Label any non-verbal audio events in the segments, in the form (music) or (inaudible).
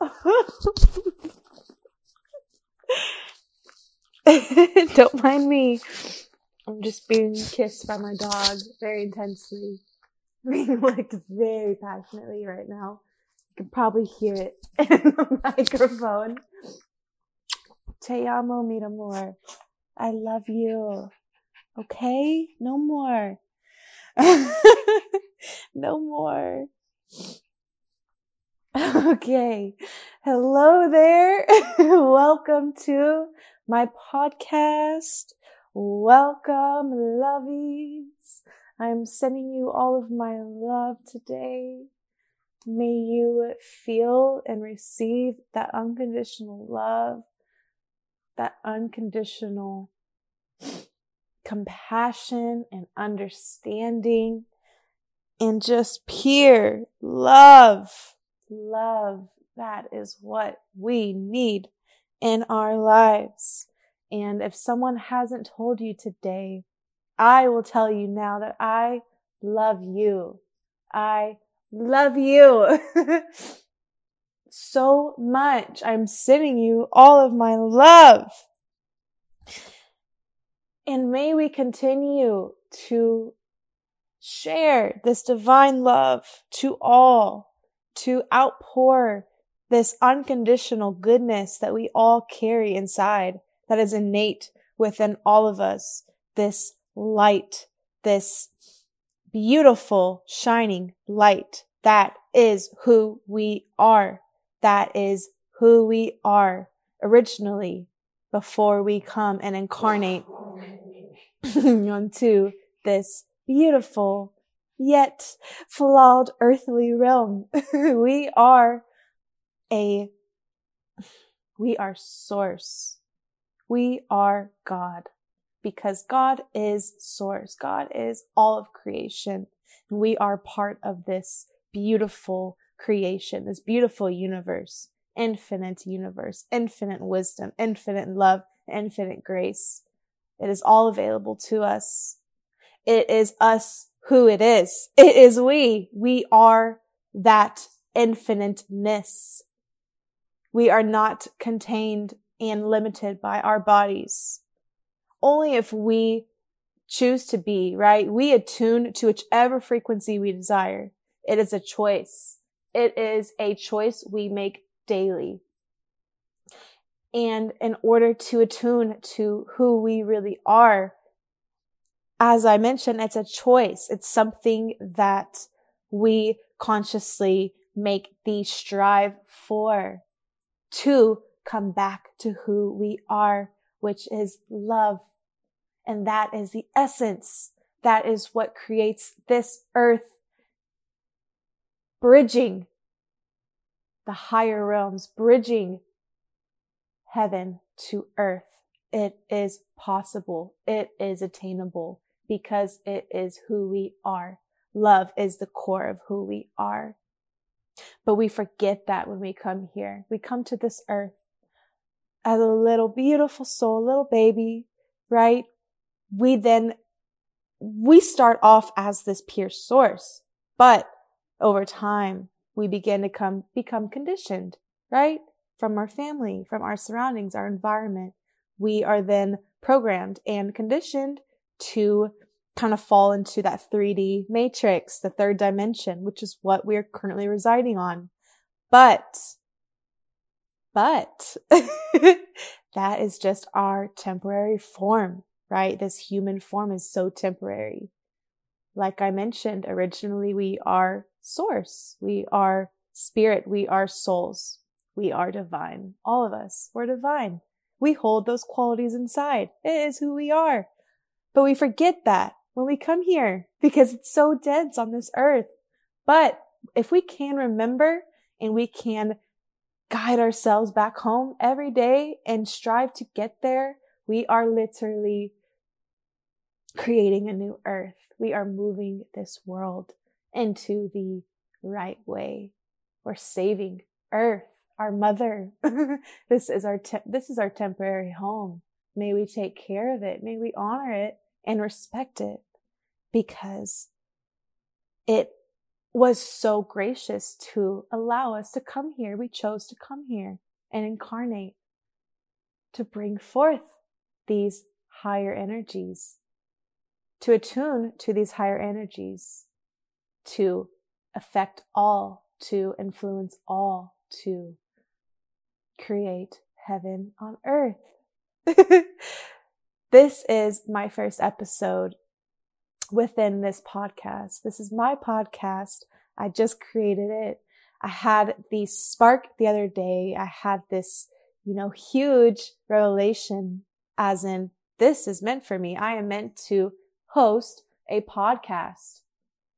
(laughs) Don't mind me. I'm just being kissed by my dog very intensely. (laughs) Being licked very passionately right now. You can probably hear it (laughs) in the microphone. Te amo, mi amor. I love you. Okay? No more. no more. (laughs) Okay. Hello there. (laughs) Welcome to my podcast. Welcome, lovies. I'm sending you all of my love today. May you feel and receive that unconditional love, that unconditional compassion and understanding, and just pure love. Love. That is what we need in our lives. And if someone hasn't told you today, I will tell you now that I love you. I love you (laughs) so much. I'm sending you all of my love. And may we continue to share this divine love to all, to outpour this unconditional goodness that we all carry inside that is innate within all of us. This light, this beautiful shining light. That is who we are. That is who we are originally before we come and incarnate (laughs) onto this beautiful yet flawed earthly realm. (laughs) we are a, we are source. We are God because God is source. God is all of creation. We are part of this beautiful creation, this beautiful universe, infinite universe, infinite wisdom, infinite love, infinite grace. It is all available to us. It is us who it is. It is we. We are that infiniteness. We are not contained and limited by our bodies. Only if we choose to be, right? We attune to whichever frequency we desire. It is a choice. It is a choice we make daily. And in order to attune to who we really are, as I mentioned, it's a choice. It's something that we consciously make the strive for to come back to who we are, which is love. And that is the essence. That is what creates this earth bridging the higher realms, bridging heaven to earth. It is possible. It is attainable because it is who we are. Love is the core of who we are. But we forget that when we come here. We come to this earth as a little beautiful soul, little baby, right? We then, we start off as this pure source, but over time, we begin to come, become conditioned, right? From our family, from our surroundings, our environment. We are then programmed and conditioned to kind of fall into that 3D matrix, the third dimension, which is what we're currently residing on. But, but (laughs) that is just our temporary form, right? This human form is so temporary. Like I mentioned, originally we are source. We are spirit. We are souls. We are divine. All of us. We're divine. We hold those qualities inside. It is who we are. But we forget that when we come here because it's so dense on this earth. But if we can remember and we can guide ourselves back home every day and strive to get there, we are literally creating a new earth. We are moving this world into the right way. We're saving earth, our mother. (laughs) this is our, te- this is our temporary home. May we take care of it. May we honor it and respect it because it was so gracious to allow us to come here. We chose to come here and incarnate to bring forth these higher energies, to attune to these higher energies, to affect all, to influence all, to create heaven on earth. (laughs) this is my first episode within this podcast. This is my podcast. I just created it. I had the spark the other day. I had this, you know, huge revelation as in this is meant for me. I am meant to host a podcast.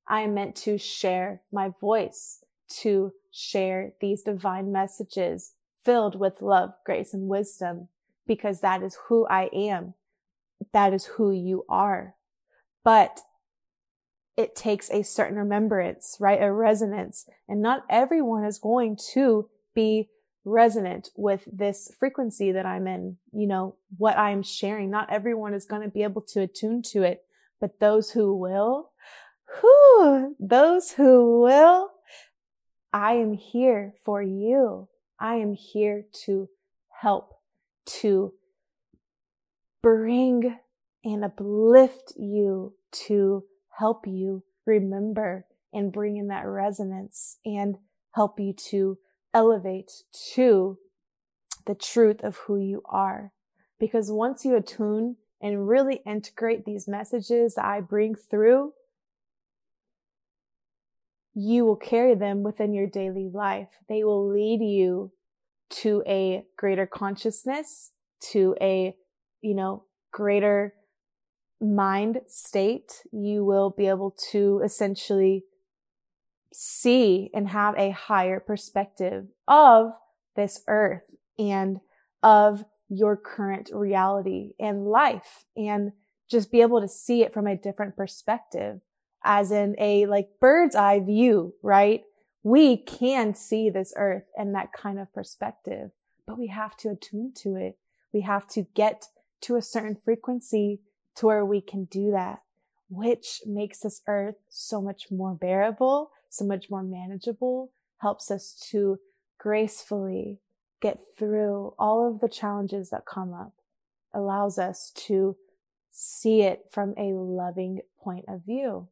I am meant to share my voice, to share these divine messages filled with love, grace, and wisdom, because that is who I am. That is who you are. But it takes a certain remembrance, right? A resonance. And not everyone is going to be resonant with this frequency that I'm in, you know, what I'm sharing. Not everyone is going to be able to attune to it, but those who will, who, those who will, I am here for you. I am here to help, to bring and uplift you, to help you remember and bring in that resonance and help you to elevate to the truth of who you are. Because once you attune and really integrate these messages that I bring through, you will carry them within your daily life. They will lead you to a greater consciousness, to a, you know, greater mind state. You will be able to essentially see and have a higher perspective of this earth and of your current reality and life and just be able to see it from a different perspective as in a like bird's eye view, right? We can see this earth in that kind of perspective, but we have to attune to it. We have to get to a certain frequency to where we can do that, which makes this earth so much more bearable, so much more manageable, helps us to gracefully get through all of the challenges that come up, allows us to see it from a loving point of view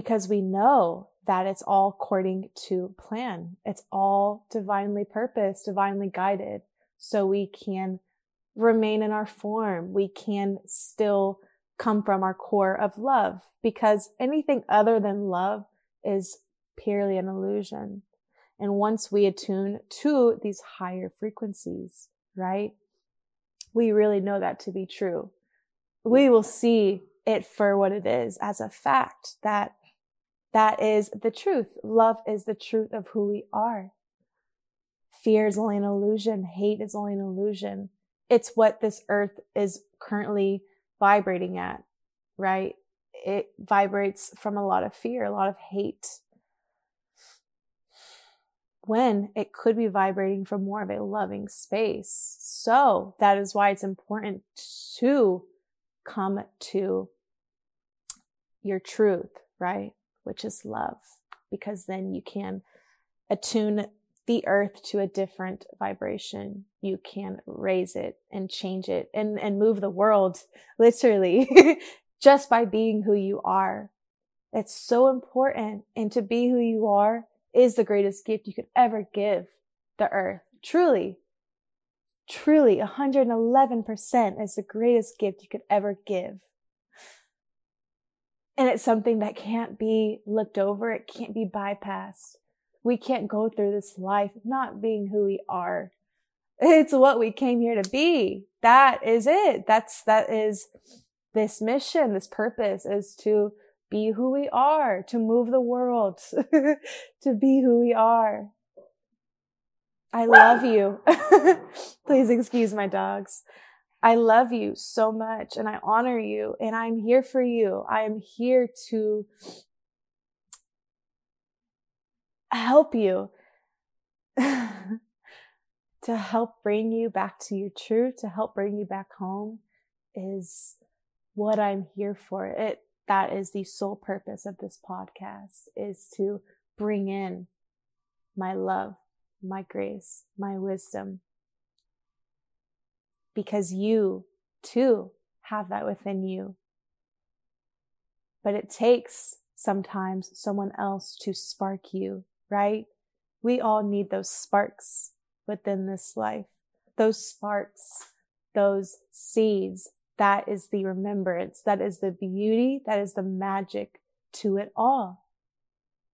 because we know that it's all according to plan. It's all divinely purposed, divinely guided. So we can remain in our form. We can still come from our core of love because anything other than love is purely an illusion. And once we attune to these higher frequencies, right? We really know that to be true. We will see it for what it is as a fact that that is the truth. Love is the truth of who we are. Fear is only an illusion. Hate is only an illusion. It's what this earth is currently vibrating at, right? It vibrates from a lot of fear, a lot of hate. When it could be vibrating from more of a loving space. So that is why it's important to come to your truth, right? Which is love, because then you can attune the earth to a different vibration. You can raise it and change it and, and move the world (laughs) literally (laughs) just by being who you are. It's so important. And to be who you are is the greatest gift you could ever give the earth. Truly, truly 111% is the greatest gift you could ever give. And it's something that can't be looked over. It can't be bypassed. We can't go through this life not being who we are. It's what we came here to be. That is it. That's, that is this mission, this purpose is to be who we are, to move the world, (laughs) to be who we are. I love you. (laughs) Please excuse my dogs. I love you so much and I honor you and I'm here for you. I am here to help you, (laughs) to help bring you back to your truth, to help bring you back home is what I'm here for. It, that is the sole purpose of this podcast is to bring in my love, my grace, my wisdom. Because you too have that within you. But it takes sometimes someone else to spark you, right? We all need those sparks within this life. Those sparks, those seeds. That is the remembrance. That is the beauty. That is the magic to it all.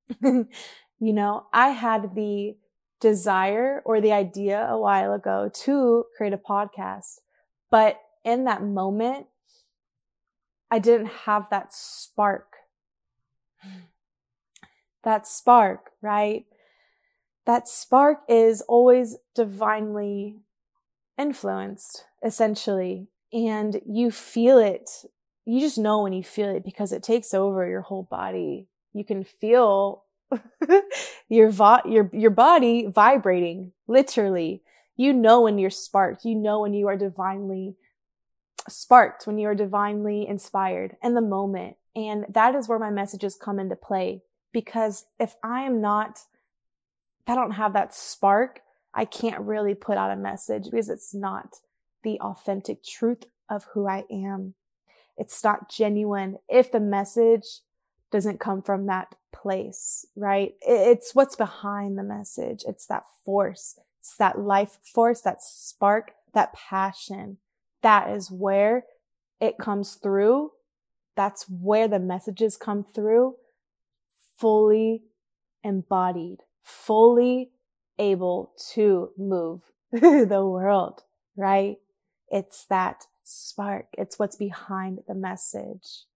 (laughs) you know, I had the desire or the idea a while ago to create a podcast, but in that moment, I didn't have that spark. That spark, right? That spark is always divinely influenced, essentially. And you feel it. You just know when you feel it because it takes over your whole body. You can feel (laughs) your vo- your your body vibrating literally you know when you're sparked you know when you are divinely sparked, when you are divinely inspired in the moment. And that is where my messages come into play. Because if I am not, I don't have that spark, I can't really put out a message because it's not the authentic truth of who I am. It's not genuine if the message doesn't come from that place, right? It's what's behind the message. It's that force. It's that life force, that spark, that passion that is where it comes through. That's where the messages come through fully embodied, fully able to move (laughs) the world, right? It's that spark. It's what's behind the message.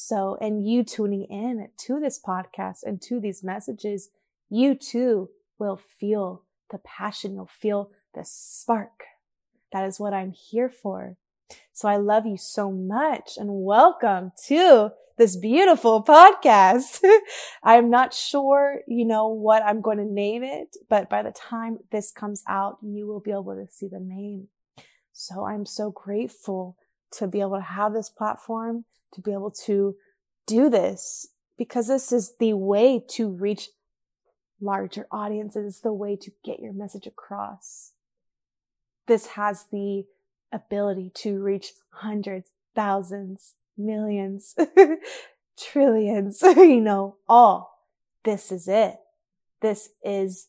So, and you tuning in to this podcast and to these messages, you too will feel the passion. You'll feel the spark that is what I'm here for. So I love you so much and welcome to this beautiful podcast. (laughs) I'm not sure, you know, what I'm going to name it, but by the time this comes out, you will be able to see the name. So I'm so grateful to be able to have this platform, to be able to do this because this is the way to reach larger audiences, the way to get your message across this has the ability to reach hundreds, thousands, millions, (laughs) trillions, (laughs) you know, all. This is it. This is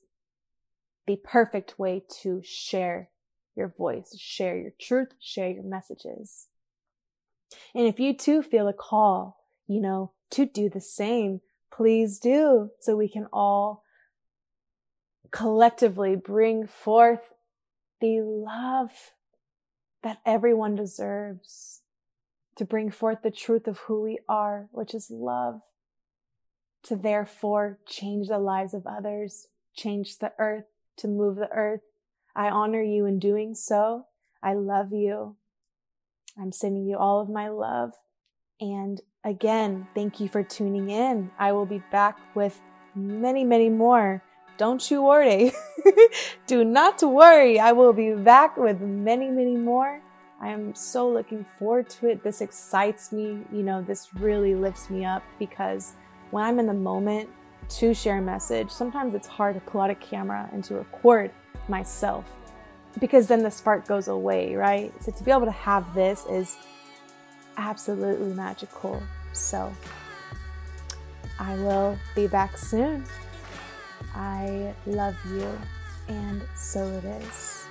the perfect way to share your voice, share your truth, share your messages. And if you too feel a call, you know, to do the same, please do so we can all collectively bring forth the love that everyone deserves to bring forth the truth of who we are, which is love, to therefore change the lives of others, change the earth, to move the earth. I honor you in doing so. I love you. I'm sending you all of my love. And again, thank you for tuning in. I will be back with many, many more don't you worry. (laughs) Do not worry. I will be back with many, many more. I am so looking forward to it. This excites me. You know, this really lifts me up because when I'm in the moment to share a message, sometimes it's hard to pull out a camera and to record myself because then the spark goes away, right? So to be able to have this is absolutely magical. So I will be back soon. I love you, and so it is.